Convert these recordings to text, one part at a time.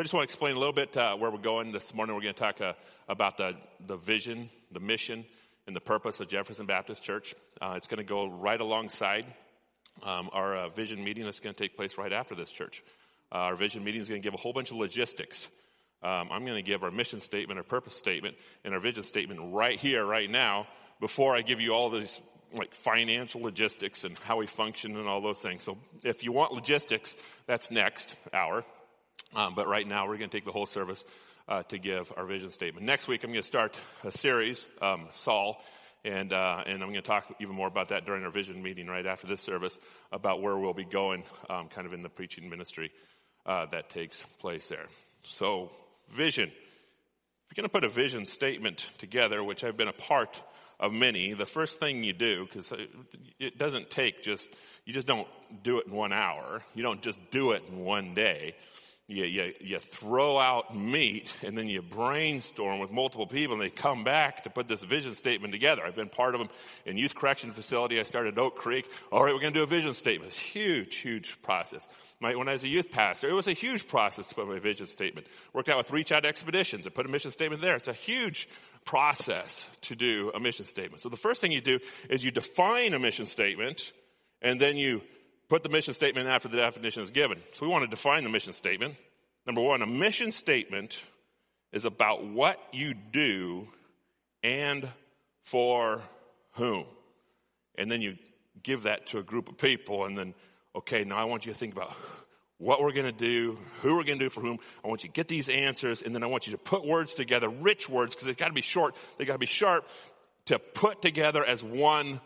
So I just want to explain a little bit uh, where we're going. This morning we're going to talk uh, about the, the vision, the mission, and the purpose of Jefferson Baptist Church. Uh, it's going to go right alongside um, our uh, vision meeting that's going to take place right after this church. Uh, our vision meeting is going to give a whole bunch of logistics. Um, I'm going to give our mission statement, our purpose statement, and our vision statement right here, right now, before I give you all these like financial logistics and how we function and all those things. So if you want logistics, that's next hour. Um, but right now, we're going to take the whole service uh, to give our vision statement. Next week, I'm going to start a series, um, Saul, and uh, and I'm going to talk even more about that during our vision meeting right after this service about where we'll be going, um, kind of in the preaching ministry uh, that takes place there. So, vision. If you're going to put a vision statement together, which I've been a part of many, the first thing you do, because it doesn't take just, you just don't do it in one hour. You don't just do it in one day you, you, you throw out meat and then you brainstorm with multiple people and they come back to put this vision statement together. I've been part of them in youth correction facility. I started Oak Creek. All right, we're going to do a vision statement. It's huge, huge process. My, when I was a youth pastor, it was a huge process to put my vision statement. Worked out with Reach Out Expeditions and put a mission statement there. It's a huge process to do a mission statement. So the first thing you do is you define a mission statement and then you put the mission statement after the definition is given. So we want to define the mission statement. Number one, a mission statement is about what you do and for whom. And then you give that to a group of people, and then, okay, now I want you to think about what we're going to do, who we're going to do for whom. I want you to get these answers, and then I want you to put words together, rich words, because they've got to be short, they've got to be sharp, to put together as one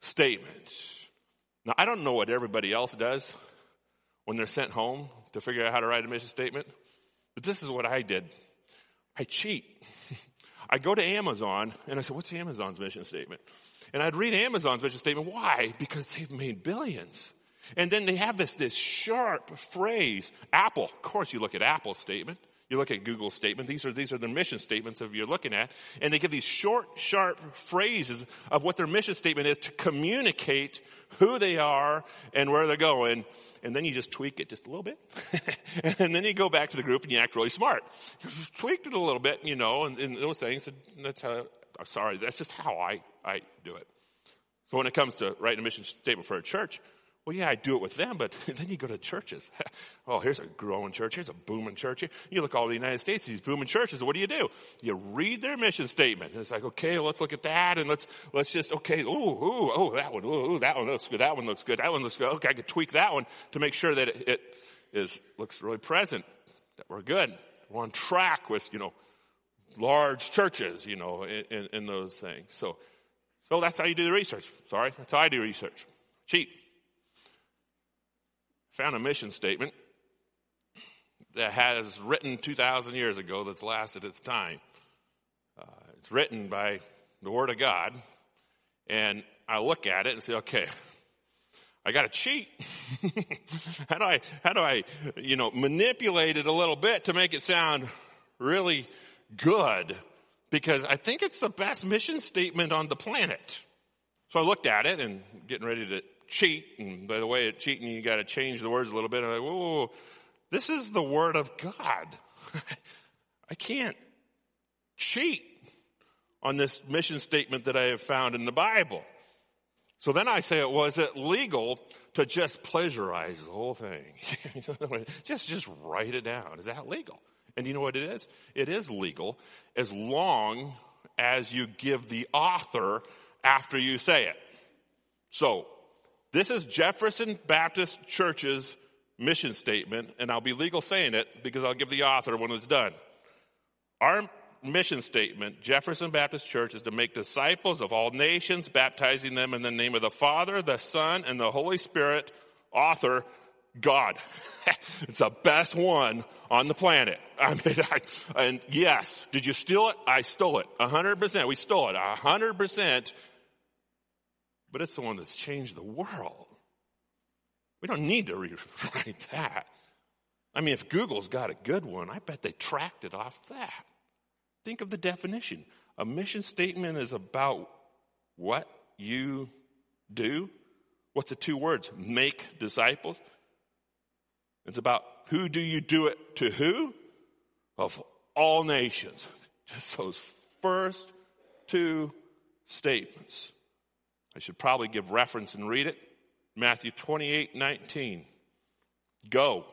statement. Now, I don't know what everybody else does when they're sent home to figure out how to write a mission statement, but this is what I did. I cheat. I go to Amazon and I said, What's Amazon's mission statement? And I'd read Amazon's mission statement. Why? Because they've made billions. And then they have this, this sharp phrase. Apple, of course, you look at Apple's statement. You look at Google's statement. These are, these are the mission statements of you're looking at. And they give these short, sharp phrases of what their mission statement is to communicate who they are and where they're going. And then you just tweak it just a little bit. and then you go back to the group and you act really smart. You just tweaked it a little bit, you know, and, and those things. And that's how, I'm sorry, that's just how I, I do it. So when it comes to writing a mission statement for a church, well, yeah, I do it with them, but then you go to churches. oh, here's a growing church. Here's a booming church. You look all over the United States, these booming churches. What do you do? You read their mission statement. And it's like, okay, let's look at that, and let's let's just okay. Ooh, ooh, oh, that one. Ooh, ooh, that one looks good. That one looks good. That one looks good. Okay, I could tweak that one to make sure that it, it is looks really present. That we're good. We're on track with you know large churches. You know, in, in, in those things. So, so that's how you do the research. Sorry, that's how I do research. Cheap found a mission statement that has written 2,000 years ago that's lasted its time. Uh, it's written by the Word of God, and I look at it and say, okay, I got to cheat. how do I, how do I, you know, manipulate it a little bit to make it sound really good? Because I think it's the best mission statement on the planet. So I looked at it and getting ready to cheat, and by the way, at cheating, you got to change the words a little bit. I'm like, whoa, whoa, whoa. this is the word of God. I can't cheat on this mission statement that I have found in the Bible. So then I say, well, is it legal to just plagiarize the whole thing? just, just write it down. Is that legal? And you know what it is? It is legal as long as you give the author after you say it. So this is Jefferson Baptist Church's mission statement, and I'll be legal saying it because I'll give the author when it's done. Our mission statement, Jefferson Baptist Church, is to make disciples of all nations, baptizing them in the name of the Father, the Son, and the Holy Spirit. Author, God. it's the best one on the planet. I mean, I, and yes, did you steal it? I stole it. A hundred percent. We stole it. A hundred percent but it's the one that's changed the world. We don't need to rewrite that. I mean, if Google's got a good one, I bet they tracked it off that. Think of the definition. A mission statement is about what you do. What's the two words? Make disciples. It's about Who do you do it to who? Of all nations. Just those first two statements. I should probably give reference and read it. Matthew 28 19. Go.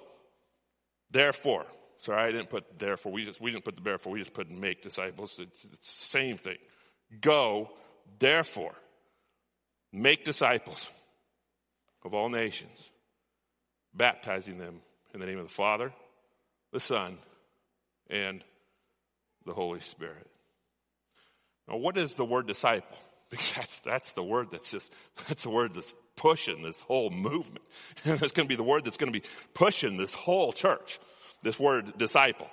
Therefore. Sorry, I didn't put therefore. We just we didn't put the therefore. We just put make disciples. It's, it's the same thing. Go. Therefore. Make disciples of all nations, baptizing them in the name of the Father, the Son, and the Holy Spirit. Now, what is the word disciple? Because that's, that's the word that's just, that's the word that's pushing this whole movement. And that's going to be the word that's going to be pushing this whole church. This word disciple.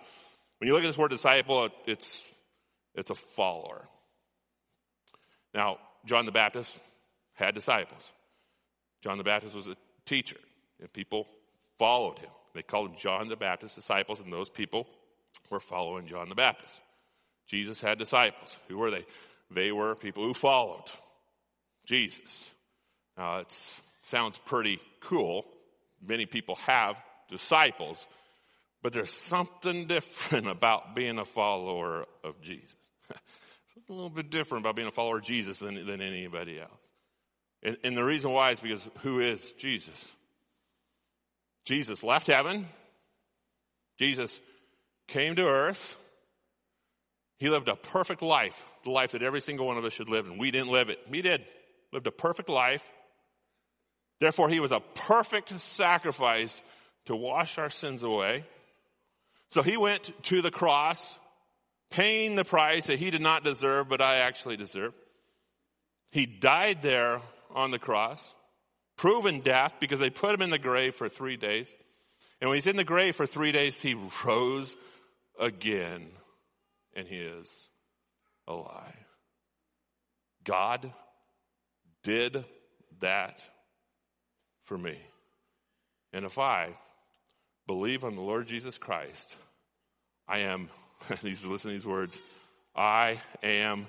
When you look at this word disciple, it's, it's a follower. Now, John the Baptist had disciples. John the Baptist was a teacher, and people followed him. They called him John the Baptist disciples, and those people were following John the Baptist. Jesus had disciples. Who were they? They were people who followed Jesus. Now, it sounds pretty cool. Many people have disciples, but there's something different about being a follower of Jesus. a little bit different about being a follower of Jesus than, than anybody else. And, and the reason why is because who is Jesus? Jesus left heaven. Jesus came to earth. He lived a perfect life, the life that every single one of us should live, and we didn't live it. He did. Lived a perfect life. Therefore, he was a perfect sacrifice to wash our sins away. So he went to the cross, paying the price that he did not deserve, but I actually deserve. He died there on the cross, proven death because they put him in the grave for three days. And when he's in the grave for three days, he rose again and he is alive. God did that for me. And if I believe on the Lord Jesus Christ, I am, listen to these words, I am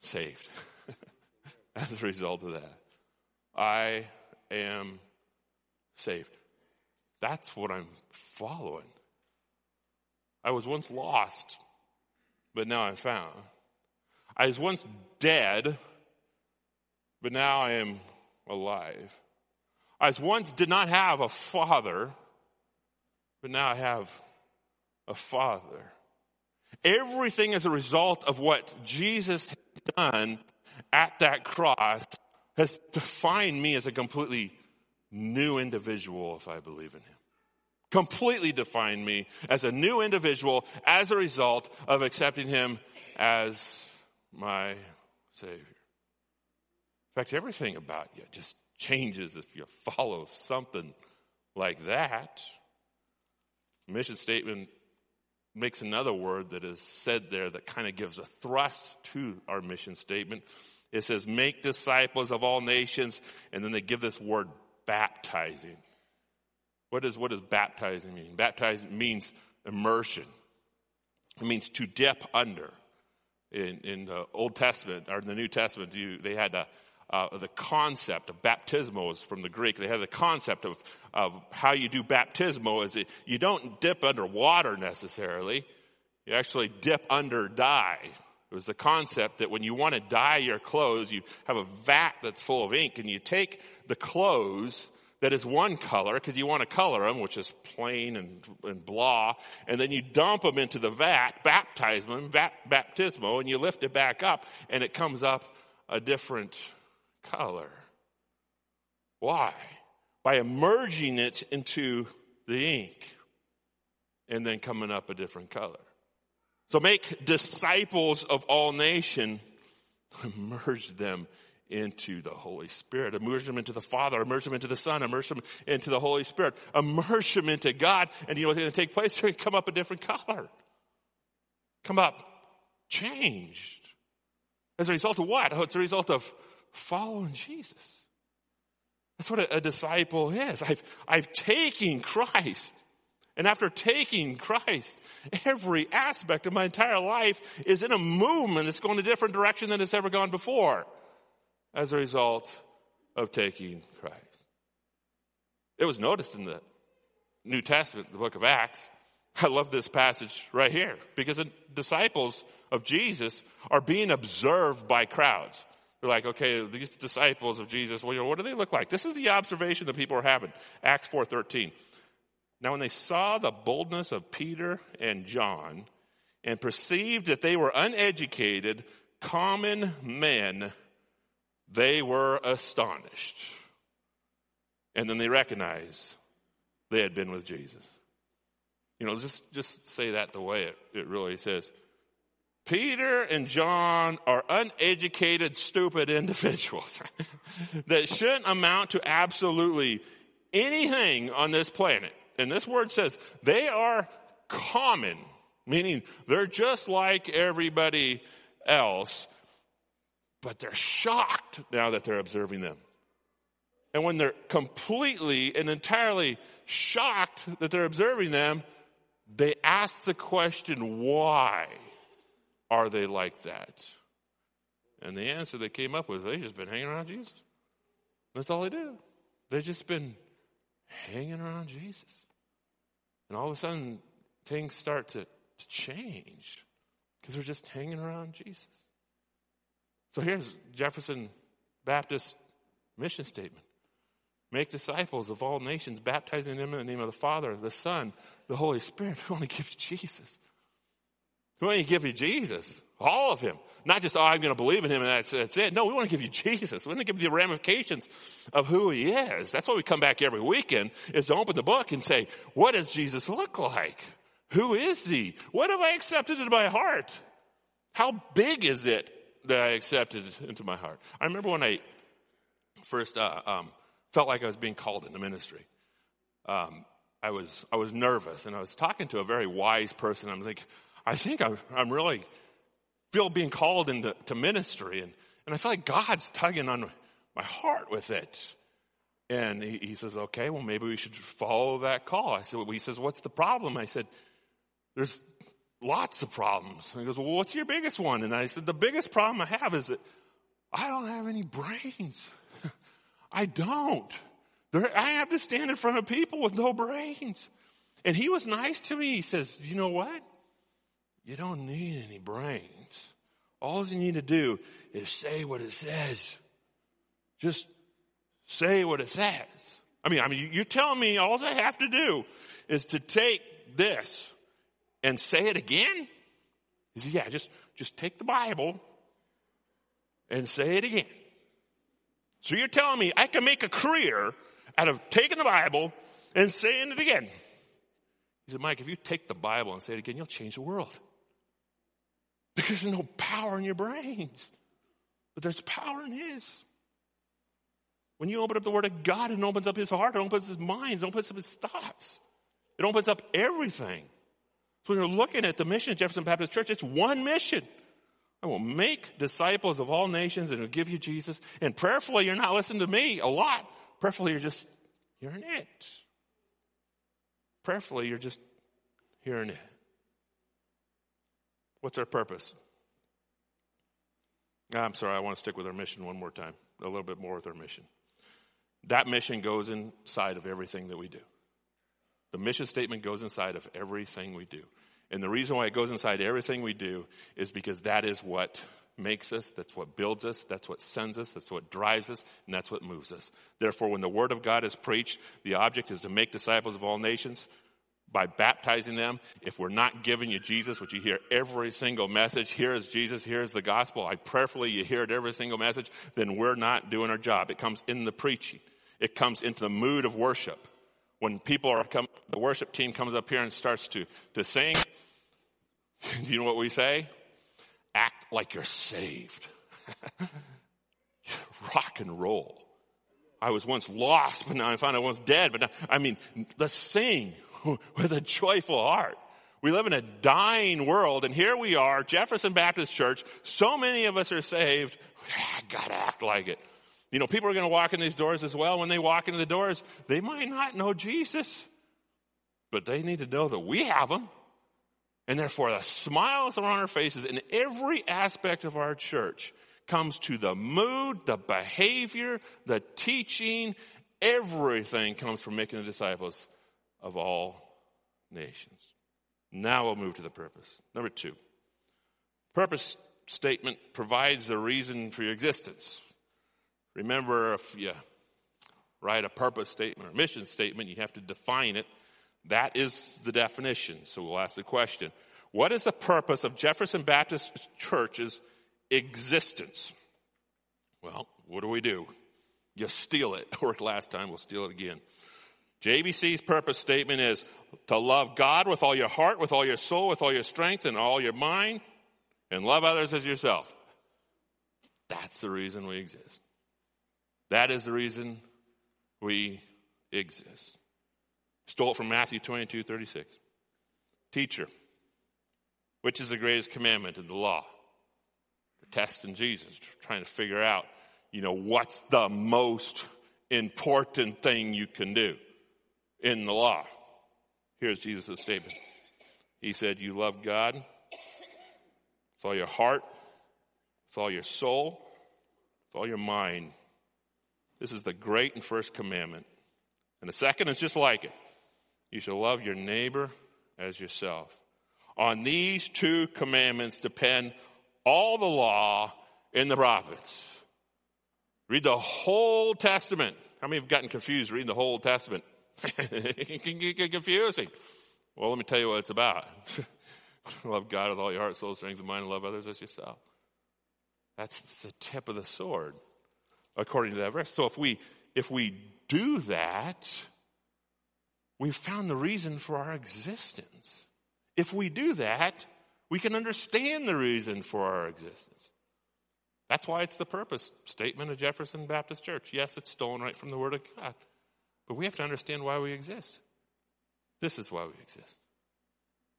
saved as a result of that. I am saved. That's what I'm following. I was once lost, but now I'm found. I was once dead, but now I am alive. I once did not have a father, but now I have a father. Everything is a result of what Jesus had done at that cross has defined me as a completely new individual if I believe in him. Completely defined me as a new individual as a result of accepting him as my Savior. In fact, everything about you just changes if you follow something like that. Mission statement makes another word that is said there that kind of gives a thrust to our mission statement. It says, make disciples of all nations, and then they give this word baptizing. What does, what does baptizing mean? Baptizing means immersion. It means to dip under. In, in the Old Testament, or in the New Testament, you, they had a, uh, the concept of baptismo is from the Greek. They had the concept of, of how you do baptismo is it, you don't dip under water necessarily. You actually dip under dye. It was the concept that when you want to dye your clothes, you have a vat that's full of ink and you take the clothes that is one color because you want to color them, which is plain and, and blah, and then you dump them into the vat, baptize them, baptismo, and you lift it back up and it comes up a different color. Why? By immerging it into the ink and then coming up a different color. So make disciples of all nation, immerse them into the Holy Spirit, immerse them into the Father, immerse them into the Son, immerse them into the Holy Spirit, immerse them into God, and you know what's going to take place? They're going to come up a different color. Come up changed. As a result of what? Oh, it's a result of following Jesus. That's what a, a disciple is. I've, I've taken Christ and after taking Christ, every aspect of my entire life is in a movement that's going a different direction than it's ever gone before as a result of taking Christ. It was noticed in the New Testament, the book of Acts, I love this passage right here because the disciples of Jesus are being observed by crowds. They're like, okay, these disciples of Jesus, well, you know, what do they look like? This is the observation that people are having. Acts 4.13. Now when they saw the boldness of Peter and John and perceived that they were uneducated, common men, they were astonished. And then they recognized they had been with Jesus. You know, just, just say that the way it, it really says. Peter and John are uneducated, stupid individuals that shouldn't amount to absolutely anything on this planet. And this word says they are common, meaning they're just like everybody else, but they're shocked now that they're observing them. And when they're completely and entirely shocked that they're observing them, they ask the question, why are they like that? And the answer they came up with, they've just been hanging around Jesus. That's all they do. They've just been hanging around Jesus. And all of a sudden, things start to, to change because they're just hanging around Jesus. So here's Jefferson Baptist mission statement Make disciples of all nations, baptizing them in the name of the Father, the Son, the Holy Spirit. We want to give you Jesus. We want to give you Jesus. All of Him. Not just, oh, I'm going to believe in Him and that's, that's it. No, we want to give you Jesus. We want to give you the ramifications of who He is. That's why we come back every weekend, is to open the book and say, what does Jesus look like? Who is He? What have I accepted into my heart? How big is it that I accepted into my heart? I remember when I first uh, um, felt like I was being called into ministry. Um, I was I was nervous, and I was talking to a very wise person. I'm like, I think I'm, I'm really feel being called into to ministry, and and I feel like God's tugging on my heart with it. And he, he says, okay, well maybe we should follow that call. I said, well, he says, what's the problem? I said, there's lots of problems. And he goes, well, what's your biggest one? And I said, the biggest problem I have is that I don't have any brains. I don't. I have to stand in front of people with no brains. And he was nice to me. He says, You know what? You don't need any brains. All you need to do is say what it says. Just say what it says. I mean, I mean, you're telling me all I have to do is to take this and say it again? He said, Yeah, just, just take the Bible and say it again. So you're telling me I can make a career out of taking the Bible and saying it again. He said, Mike, if you take the Bible and say it again, you'll change the world. Because there's no power in your brains, but there's power in His. When you open up the Word of God, it opens up His heart, it opens His mind, it opens up His thoughts, it opens up everything. So when you're looking at the mission of Jefferson Baptist Church, it's one mission. I will make disciples of all nations and will give you Jesus. And prayerfully, you're not listening to me a lot. Prayerfully, you're just hearing it. Prayerfully, you're just hearing it. What's our purpose? Ah, I'm sorry, I want to stick with our mission one more time, a little bit more with our mission. That mission goes inside of everything that we do. The mission statement goes inside of everything we do. And the reason why it goes inside everything we do is because that is what makes us, that's what builds us, that's what sends us, that's what drives us, and that's what moves us. Therefore, when the Word of God is preached, the object is to make disciples of all nations by baptizing them. If we're not giving you Jesus, which you hear every single message, here is Jesus, here is the gospel, I prayerfully you hear it every single message, then we're not doing our job. It comes in the preaching. It comes into the mood of worship. When people are coming, the worship team comes up here and starts to, to sing, you know what we say? Act like you're saved. Rock and roll. I was once lost, but now I found I was dead. But now, I mean, let's sing with a joyful heart. We live in a dying world, and here we are, Jefferson Baptist Church. So many of us are saved. I gotta act like it. You know, people are going to walk in these doors as well. When they walk into the doors, they might not know Jesus, but they need to know that we have them. And therefore, the smiles are on our faces in every aspect of our church comes to the mood, the behavior, the teaching, everything comes from making the disciples of all nations. Now we'll move to the purpose. Number two, purpose statement provides the reason for your existence. Remember, if you write a purpose statement or mission statement, you have to define it. That is the definition. So we'll ask the question What is the purpose of Jefferson Baptist Church's existence? Well, what do we do? You steal it. Worked last time, we'll steal it again. JBC's purpose statement is to love God with all your heart, with all your soul, with all your strength, and all your mind, and love others as yourself. That's the reason we exist. That is the reason we exist. Stole it from Matthew 22 36. Teacher, which is the greatest commandment in the law? The test in Jesus, trying to figure out, you know, what's the most important thing you can do in the law. Here's Jesus' statement. He said, You love God with all your heart, with all your soul, with all your mind. This is the great and first commandment. And the second is just like it. You shall love your neighbor as yourself. On these two commandments depend all the law and the prophets. Read the whole Testament. How many have gotten confused reading the whole Testament? it can get confusing. Well, let me tell you what it's about. love God with all your heart, soul, strength, and mind, and love others as yourself. That's the tip of the sword, according to that verse. So if we if we do that, we've found the reason for our existence. If we do that, we can understand the reason for our existence. That's why it's the purpose statement of Jefferson Baptist Church. Yes, it's stolen right from the Word of God. But we have to understand why we exist. This is why we exist.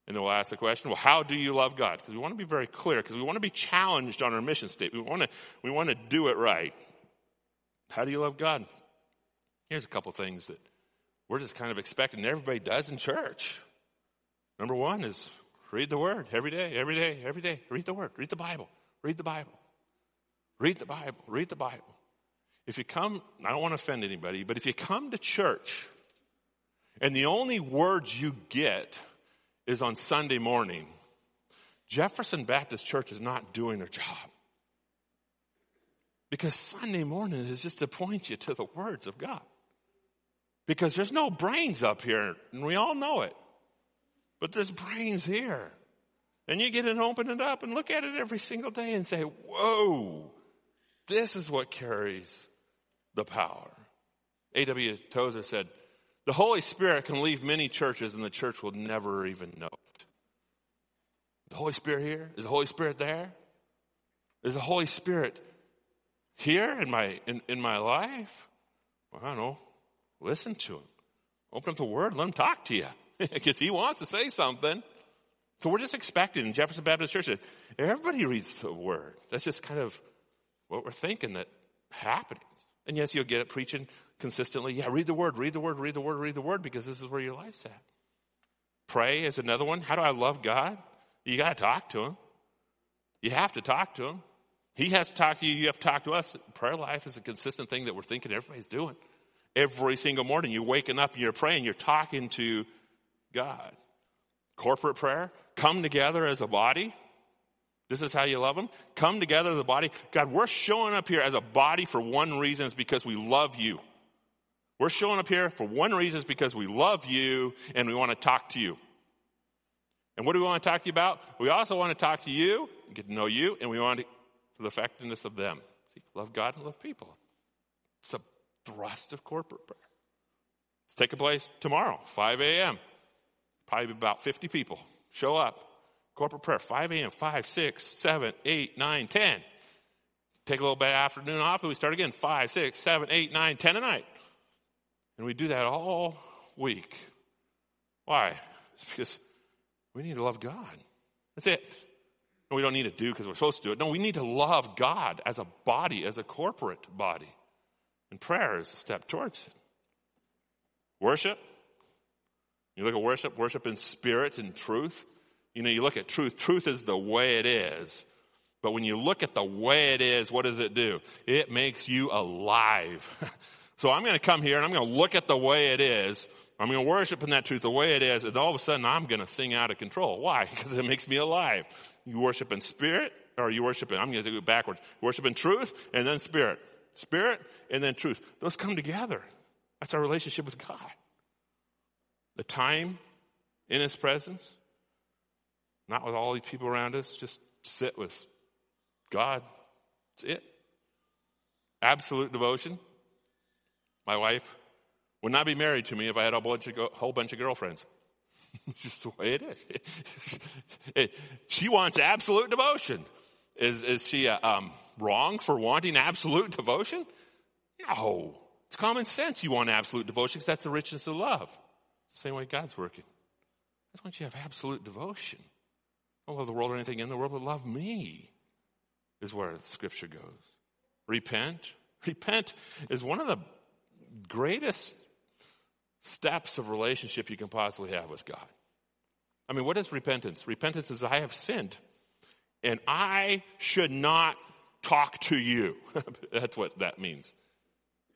And then we'll ask the question, well, how do you love God? Because we want to be very clear, because we want to be challenged on our mission statement. We want to, we want to do it right. How do you love God? Here's a couple things that we're just kind of expecting everybody does in church. Number one is read the Word every day, every day, every day. Read the Word, read the Bible, read the Bible, read the Bible, read the Bible. If you come, I don't want to offend anybody, but if you come to church and the only words you get is on Sunday morning, Jefferson Baptist Church is not doing their job. Because Sunday morning is just to point you to the words of God. Because there's no brains up here, and we all know it. But there's brains here. And you get it open it up and look at it every single day and say, whoa, this is what carries the power. A.W. Tozer said, The Holy Spirit can leave many churches and the church will never even know it. The Holy Spirit here? Is the Holy Spirit there? Is the Holy Spirit here in my, in, in my life? Well, I don't know. Listen to him. Open up the word, let him talk to you. Because he wants to say something. So we're just expecting in Jefferson Baptist Church that everybody reads the word. That's just kind of what we're thinking that happening. And yes, you'll get it preaching consistently. Yeah, read the word, read the word, read the word, read the word, because this is where your life's at. Pray is another one. How do I love God? You got to talk to Him. You have to talk to Him. He has to talk to you. You have to talk to us. Prayer life is a consistent thing that we're thinking everybody's doing. Every single morning, you're waking up and you're praying, you're talking to God. Corporate prayer, come together as a body, this is how you love them. Come together as a body. God, we're showing up here as a body for one reason, is because we love you. We're showing up here for one reason, is because we love you and we want to talk to you. And what do we want to talk to you about? We also want to talk to you, get to know you, and we want to, for the effectiveness of them. See, love God and love people. It's a thrust of corporate prayer. It's taking place tomorrow, 5 a.m. Probably about 50 people. Show up. Corporate prayer, 5 a.m., 5, 6, 7, 8, 9, 10. Take a little bit of afternoon off and we start again, 5, 6, 7, 8, 9, 10 a night. And we do that all week. Why? It's because we need to love God. That's it. We don't need to do because we're supposed to do it. No, we need to love God as a body, as a corporate body. And prayer is a step towards it. Worship. You look at worship, worship in spirit and truth. You know, you look at truth. Truth is the way it is. But when you look at the way it is, what does it do? It makes you alive. So I'm going to come here and I'm going to look at the way it is. I'm going to worship in that truth the way it is. And all of a sudden I'm going to sing out of control. Why? Because it makes me alive. You worship in spirit or you worship in, I'm going to do it backwards. Worship in truth and then spirit. Spirit and then truth. Those come together. That's our relationship with God. The time in His presence, not with all these people around us, just sit with God. That's it. Absolute devotion. My wife would not be married to me if I had a whole bunch of girlfriends. just the way it is. she wants absolute devotion. Is, is she uh, um, wrong for wanting absolute devotion? No. It's common sense you want absolute devotion because that's the richness of love. It's the same way God's working. That's why you have absolute devotion. Don't love the world or anything in the world, but love me is where the scripture goes. Repent. Repent is one of the greatest steps of relationship you can possibly have with God. I mean, what is repentance? Repentance is I have sinned and I should not talk to you. That's what that means.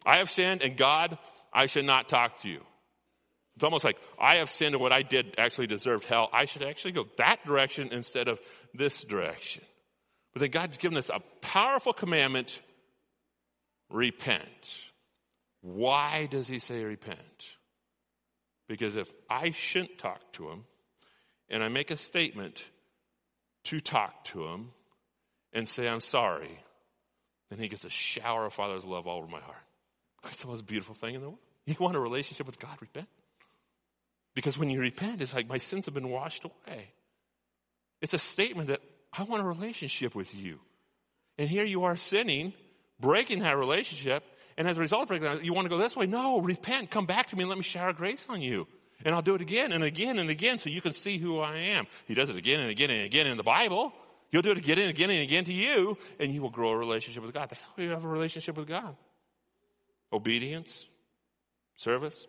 I have sinned and God, I should not talk to you. It's almost like I have sinned and what I did actually deserved hell. I should actually go that direction instead of this direction. But then God's given us a powerful commandment repent. Why does he say repent? Because if I shouldn't talk to him and I make a statement to talk to him and say, I'm sorry, then he gets a shower of Father's love all over my heart. That's the most beautiful thing in the world. You want a relationship with God, repent. Because when you repent, it's like my sins have been washed away. It's a statement that I want a relationship with you. And here you are sinning, breaking that relationship, and as a result of breaking that, you want to go this way. No, repent, come back to me and let me shower grace on you. And I'll do it again and again and again so you can see who I am. He does it again and again and again in the Bible. He'll do it again and again and again to you, and you will grow a relationship with God. That's how you have a relationship with God. Obedience, service,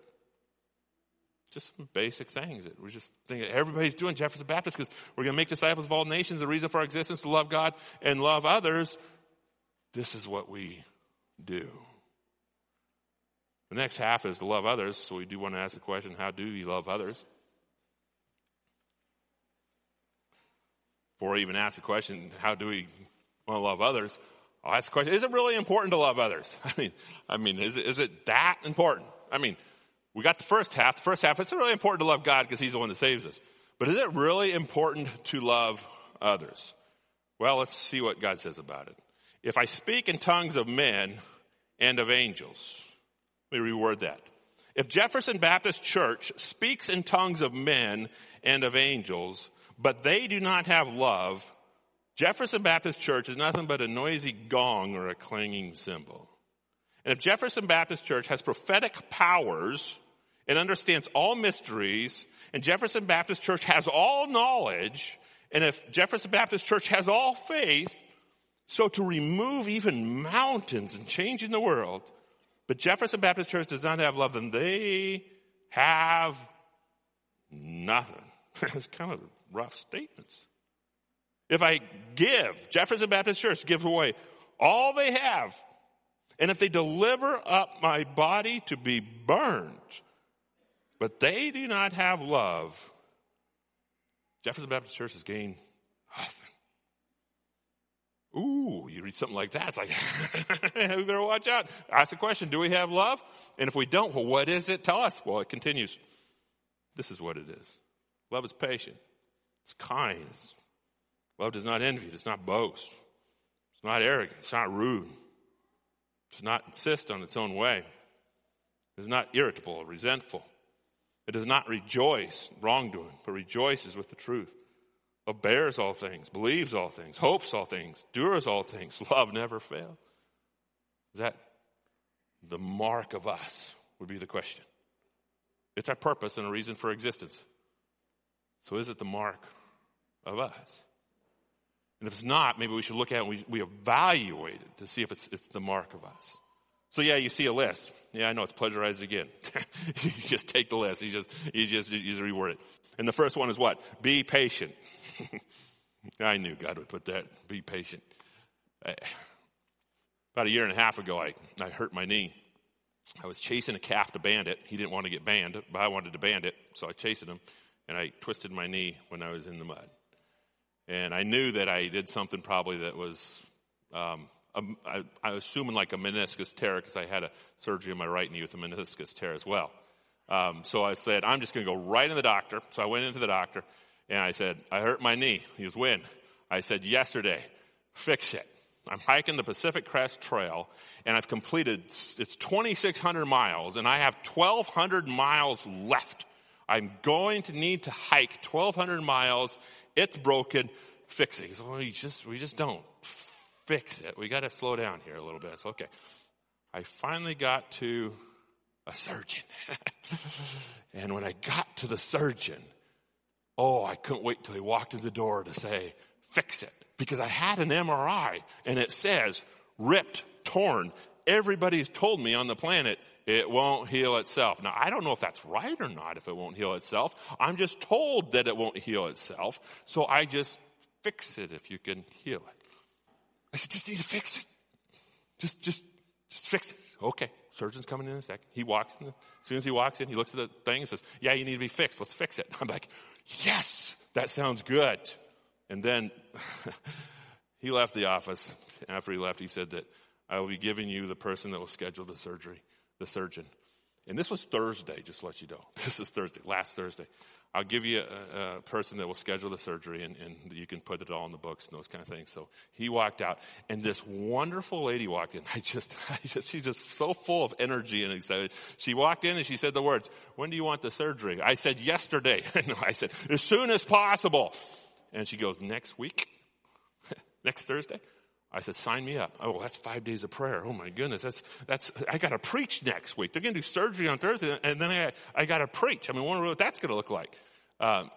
just some basic things that we're just thinking everybody's doing Jefferson Baptist because we're going to make disciples of all nations. The reason for our existence to love God and love others. This is what we do. The next half is to love others, so we do want to ask the question how do you love others? Before I even ask the question, how do we want to love others? I'll ask the question, is it really important to love others? I mean, I mean, is it, is it that important? I mean, we got the first half. The first half, it's really important to love God because He's the one that saves us. But is it really important to love others? Well, let's see what God says about it. If I speak in tongues of men and of angels, let me reword that. If Jefferson Baptist Church speaks in tongues of men and of angels, but they do not have love, Jefferson Baptist Church is nothing but a noisy gong or a clanging cymbal. And if Jefferson Baptist Church has prophetic powers and understands all mysteries, and Jefferson Baptist Church has all knowledge, and if Jefferson Baptist Church has all faith, so to remove even mountains and changing the world, but Jefferson Baptist Church does not have love, then they have nothing. it's kind of rough statements. If I give, Jefferson Baptist Church gives away all they have, and if they deliver up my body to be burned, but they do not have love, Jefferson Baptist Church has gained nothing. Ooh, you read something like that, it's like, we better watch out. Ask the question, do we have love? And if we don't, well, what is it? Tell us. Well, it continues. This is what it is. Love is patient. It's kind. Love does not envy. It does not boast. It's not arrogant. It's not rude. It does not insist on its own way. It is not irritable or resentful. It does not rejoice wrongdoing, but rejoices with the truth bears all things, believes all things, hopes all things, endures all things. Love never fails. Is that the mark of us? Would be the question. It's our purpose and a reason for existence. So is it the mark of us? And if it's not, maybe we should look at it and we, we evaluate it to see if it's, it's the mark of us. So yeah, you see a list. Yeah, I know it's plagiarized again. you just take the list. You just, you just, you just reword it. And the first one is what? Be patient. I knew God would put that. Be patient. I, about a year and a half ago, I, I hurt my knee. I was chasing a calf to band it. He didn't want to get banned, but I wanted to band it, so I chased him, and I twisted my knee when I was in the mud. And I knew that I did something probably that was, um, I, I, was assuming like a meniscus tear because I had a surgery on my right knee with a meniscus tear as well. Um, so I said, I'm just going to go right in the doctor. So I went into the doctor and I said, I hurt my knee. He was when? I said, yesterday. Fix it. I'm hiking the Pacific Crest Trail and I've completed, it's 2,600 miles and I have 1,200 miles left. I'm going to need to hike 1,200 miles. It's broken. Fix it. He well, we just, we just don't fix it. We got to slow down here a little bit. It's okay. I finally got to a surgeon. and when I got to the surgeon, oh, I couldn't wait till he walked in the door to say, fix it. Because I had an MRI and it says ripped, torn. Everybody's told me on the planet it won't heal itself. Now, I don't know if that's right or not, if it won't heal itself. I'm just told that it won't heal itself. So I just fix it if you can heal it. I said, just need to fix it. Just, just, just fix it. Okay. Surgeon's coming in a second. He walks in. as soon as he walks in, he looks at the thing and says, yeah, you need to be fixed. Let's fix it. I'm like, yes, that sounds good. And then he left the office. After he left, he said that I will be giving you the person that will schedule the surgery, the surgeon. And this was Thursday, just to let you know. This is Thursday, last Thursday. I'll give you a, a, person that will schedule the surgery and, and you can put it all in the books and those kind of things. So he walked out and this wonderful lady walked in. I just, I just, she's just so full of energy and excited. She walked in and she said the words, when do you want the surgery? I said, yesterday. no, I said, as soon as possible. And she goes, next week? next Thursday? I said, sign me up. Oh, that's five days of prayer. Oh my goodness. That's, that's, I got to preach next week. They're to do surgery on Thursday and then I, I got to preach. I mean, wonder what that's to look like. Um,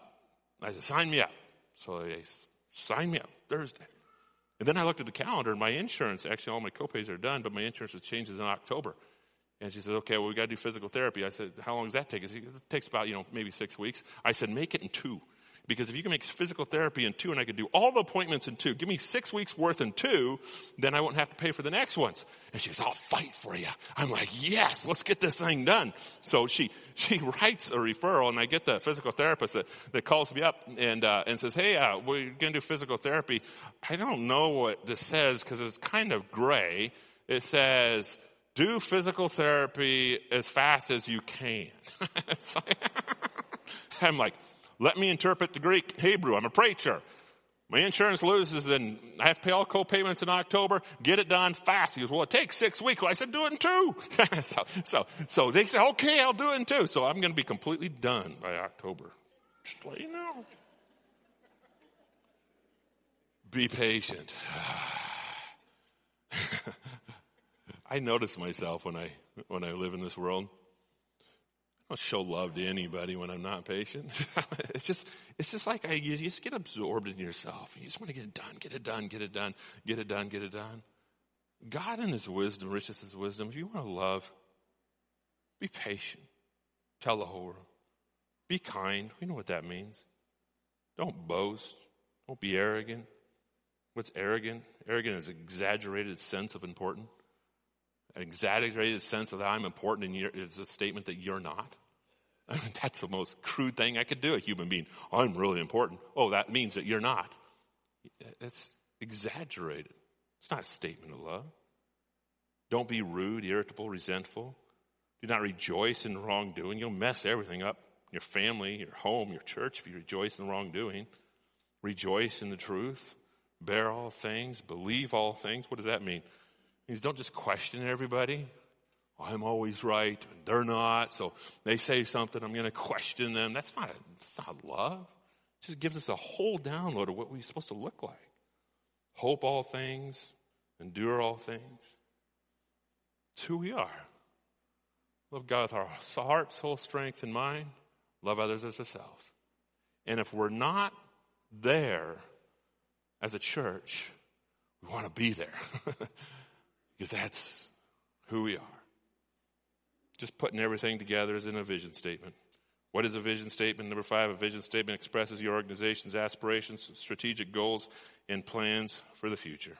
I said, sign me up. So they signed me up Thursday. And then I looked at the calendar and my insurance, actually all my copays are done, but my insurance changes in October. And she said, okay, well, we got to do physical therapy. I said, how long does that take? Said, it takes about, you know, maybe six weeks. I said, make it in two. Because if you can make physical therapy in two and I could do all the appointments in two, give me six weeks worth in two, then I won't have to pay for the next ones. And she goes, I'll fight for you. I'm like, yes, let's get this thing done. So she, she writes a referral and I get the physical therapist that, that calls me up and, uh, and says, hey, uh, we're going to do physical therapy. I don't know what this says because it's kind of gray. It says, do physical therapy as fast as you can. I'm like, let me interpret the Greek Hebrew. I'm a preacher. My insurance loses and I have to pay all co-payments in October. Get it done fast. He goes, well, it takes six weeks. Well, I said, do it in two. so, so, so they said, okay, I'll do it in two. So I'm going to be completely done by October. Just let you know. Be patient. I notice myself when I, when I live in this world don't show love to anybody when I'm not patient. it's just, it's just like I, you just get absorbed in yourself. You just want to get it done, get it done, get it done, get it done, get it done. God in His wisdom, riches His wisdom, if you want to love, be patient. Tell the whole world. Be kind. We know what that means. Don't boast. Don't be arrogant. What's arrogant? Arrogant is exaggerated sense of importance. an exaggerated sense of I'm important and it's a statement that you're not. I mean, that's the most crude thing I could do, a human being. I'm really important. Oh, that means that you're not. It's exaggerated. It's not a statement of love. Don't be rude, irritable, resentful. Do not rejoice in wrongdoing. You'll mess everything up. Your family, your home, your church, if you rejoice in wrongdoing. Rejoice in the truth. Bear all things. Believe all things. What does that mean? means don't just question everybody. I'm always right, they're not. So they say something, I'm going to question them. That's not, a, that's not love. It just gives us a whole download of what we're supposed to look like. Hope all things, endure all things. It's who we are. Love God with our heart, soul, strength, and mind. Love others as ourselves. And if we're not there as a church, we want to be there. because that's who we are. Just putting everything together is in a vision statement. What is a vision statement? Number five, a vision statement expresses your organization's aspirations, strategic goals, and plans for the future.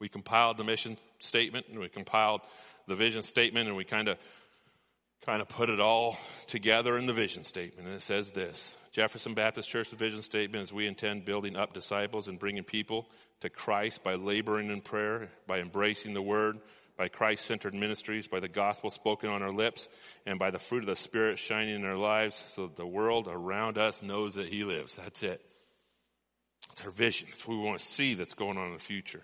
We compiled the mission statement and we compiled the vision statement and we kind of kind of put it all together in the vision statement. And it says this Jefferson Baptist Church, vision statement is we intend building up disciples and bringing people to Christ by laboring in prayer, by embracing the word, by Christ centered ministries, by the gospel spoken on our lips, and by the fruit of the Spirit shining in our lives so that the world around us knows that He lives. That's it. It's our vision. It's what we want to see that's going on in the future.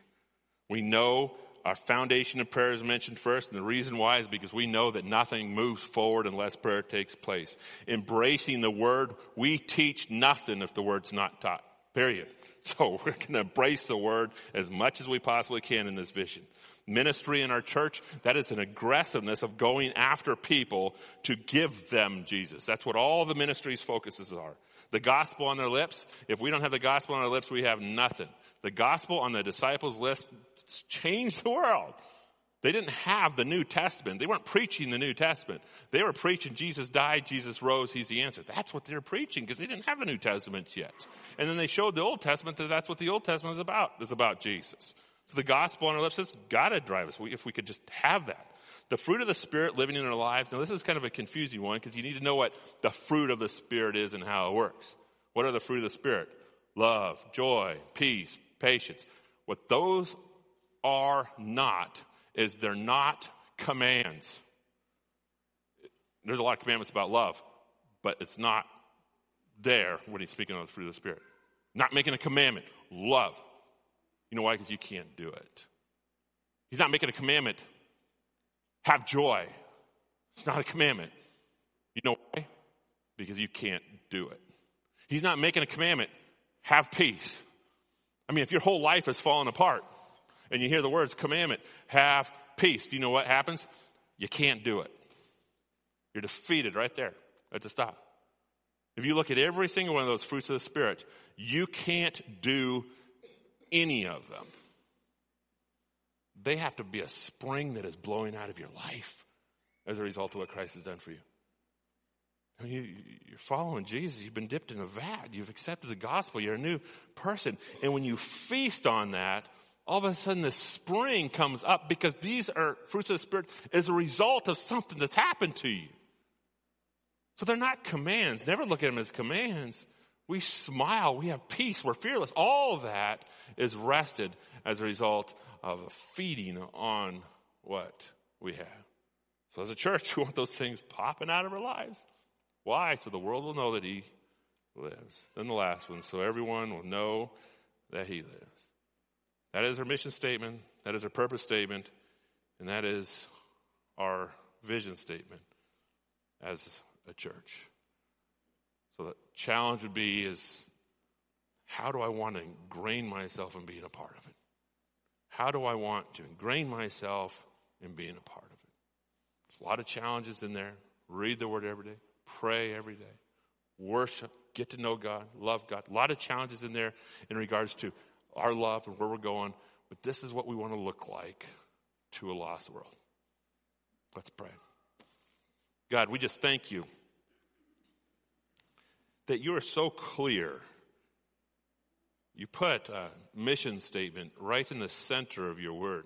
We know our foundation of prayer is mentioned first, and the reason why is because we know that nothing moves forward unless prayer takes place. Embracing the word, we teach nothing if the word's not taught. Period. So we're going to embrace the word as much as we possibly can in this vision. Ministry in our church, that is an aggressiveness of going after people to give them Jesus. That's what all the ministry's focuses are. The gospel on their lips, if we don't have the gospel on our lips, we have nothing. The gospel on the disciples' list changed the world. They didn't have the New Testament. They weren't preaching the New Testament. They were preaching Jesus died, Jesus rose, He's the answer. That's what they were preaching because they didn't have a New Testament yet. And then they showed the Old Testament that that's what the Old Testament is about, is about Jesus. So the gospel on our lips has got to drive us if we could just have that. The fruit of the Spirit living in our lives. Now, this is kind of a confusing one because you need to know what the fruit of the Spirit is and how it works. What are the fruit of the Spirit? Love, joy, peace, patience. What those are not is they're not commands. There's a lot of commandments about love, but it's not there when he's speaking on the fruit of the Spirit. Not making a commandment, love. You know why? Because you can't do it. He's not making a commandment, have joy. It's not a commandment. You know why? Because you can't do it. He's not making a commandment, have peace. I mean, if your whole life is falling apart, and you hear the words commandment, have peace, do you know what happens? You can't do it. You're defeated right there at the stop. If you look at every single one of those fruits of the Spirit, you can't do any of them. They have to be a spring that is blowing out of your life as a result of what Christ has done for you. You, are following Jesus. You've been dipped in a vat. You've accepted the gospel. You're a new person. And when you feast on that, all of a sudden the spring comes up because these are fruits of the Spirit as a result of something that's happened to you. So they're not commands. Never look at them as commands. We smile, we have peace, we're fearless. All that is rested as a result of feeding on what we have. So as a church, we want those things popping out of our lives. Why? So the world will know that He lives. Then the last one, so everyone will know that He lives. That is our mission statement, that is our purpose statement, and that is our vision statement as a church. So the challenge would be is how do I want to ingrain myself in being a part of it? How do I want to ingrain myself in being a part of it? There's a lot of challenges in there. Read the word every day, pray every day, worship, get to know God, love God. A lot of challenges in there in regards to our love and where we're going, but this is what we want to look like to a lost world. Let's pray. God, we just thank you that you are so clear. You put a mission statement right in the center of your word.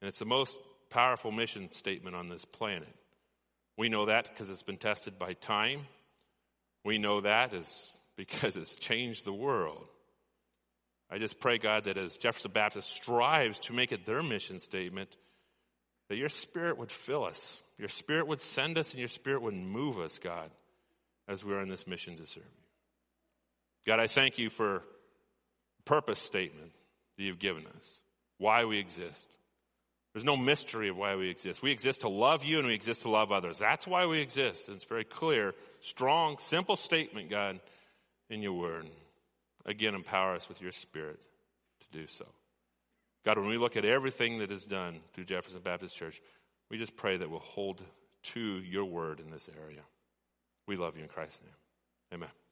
And it's the most powerful mission statement on this planet. We know that because it's been tested by time. We know that is because it's changed the world. I just pray, God, that as Jefferson Baptist strives to make it their mission statement, that your spirit would fill us. Your spirit would send us and your spirit would move us, God, as we are on this mission to serve you. God, I thank you for purpose statement that you've given us, why we exist. There's no mystery of why we exist. We exist to love you and we exist to love others. That's why we exist. And it's very clear, strong, simple statement, God, in your word. Again, empower us with your spirit to do so. God, when we look at everything that is done through Jefferson Baptist Church, we just pray that we'll hold to your word in this area. We love you in Christ's name. Amen.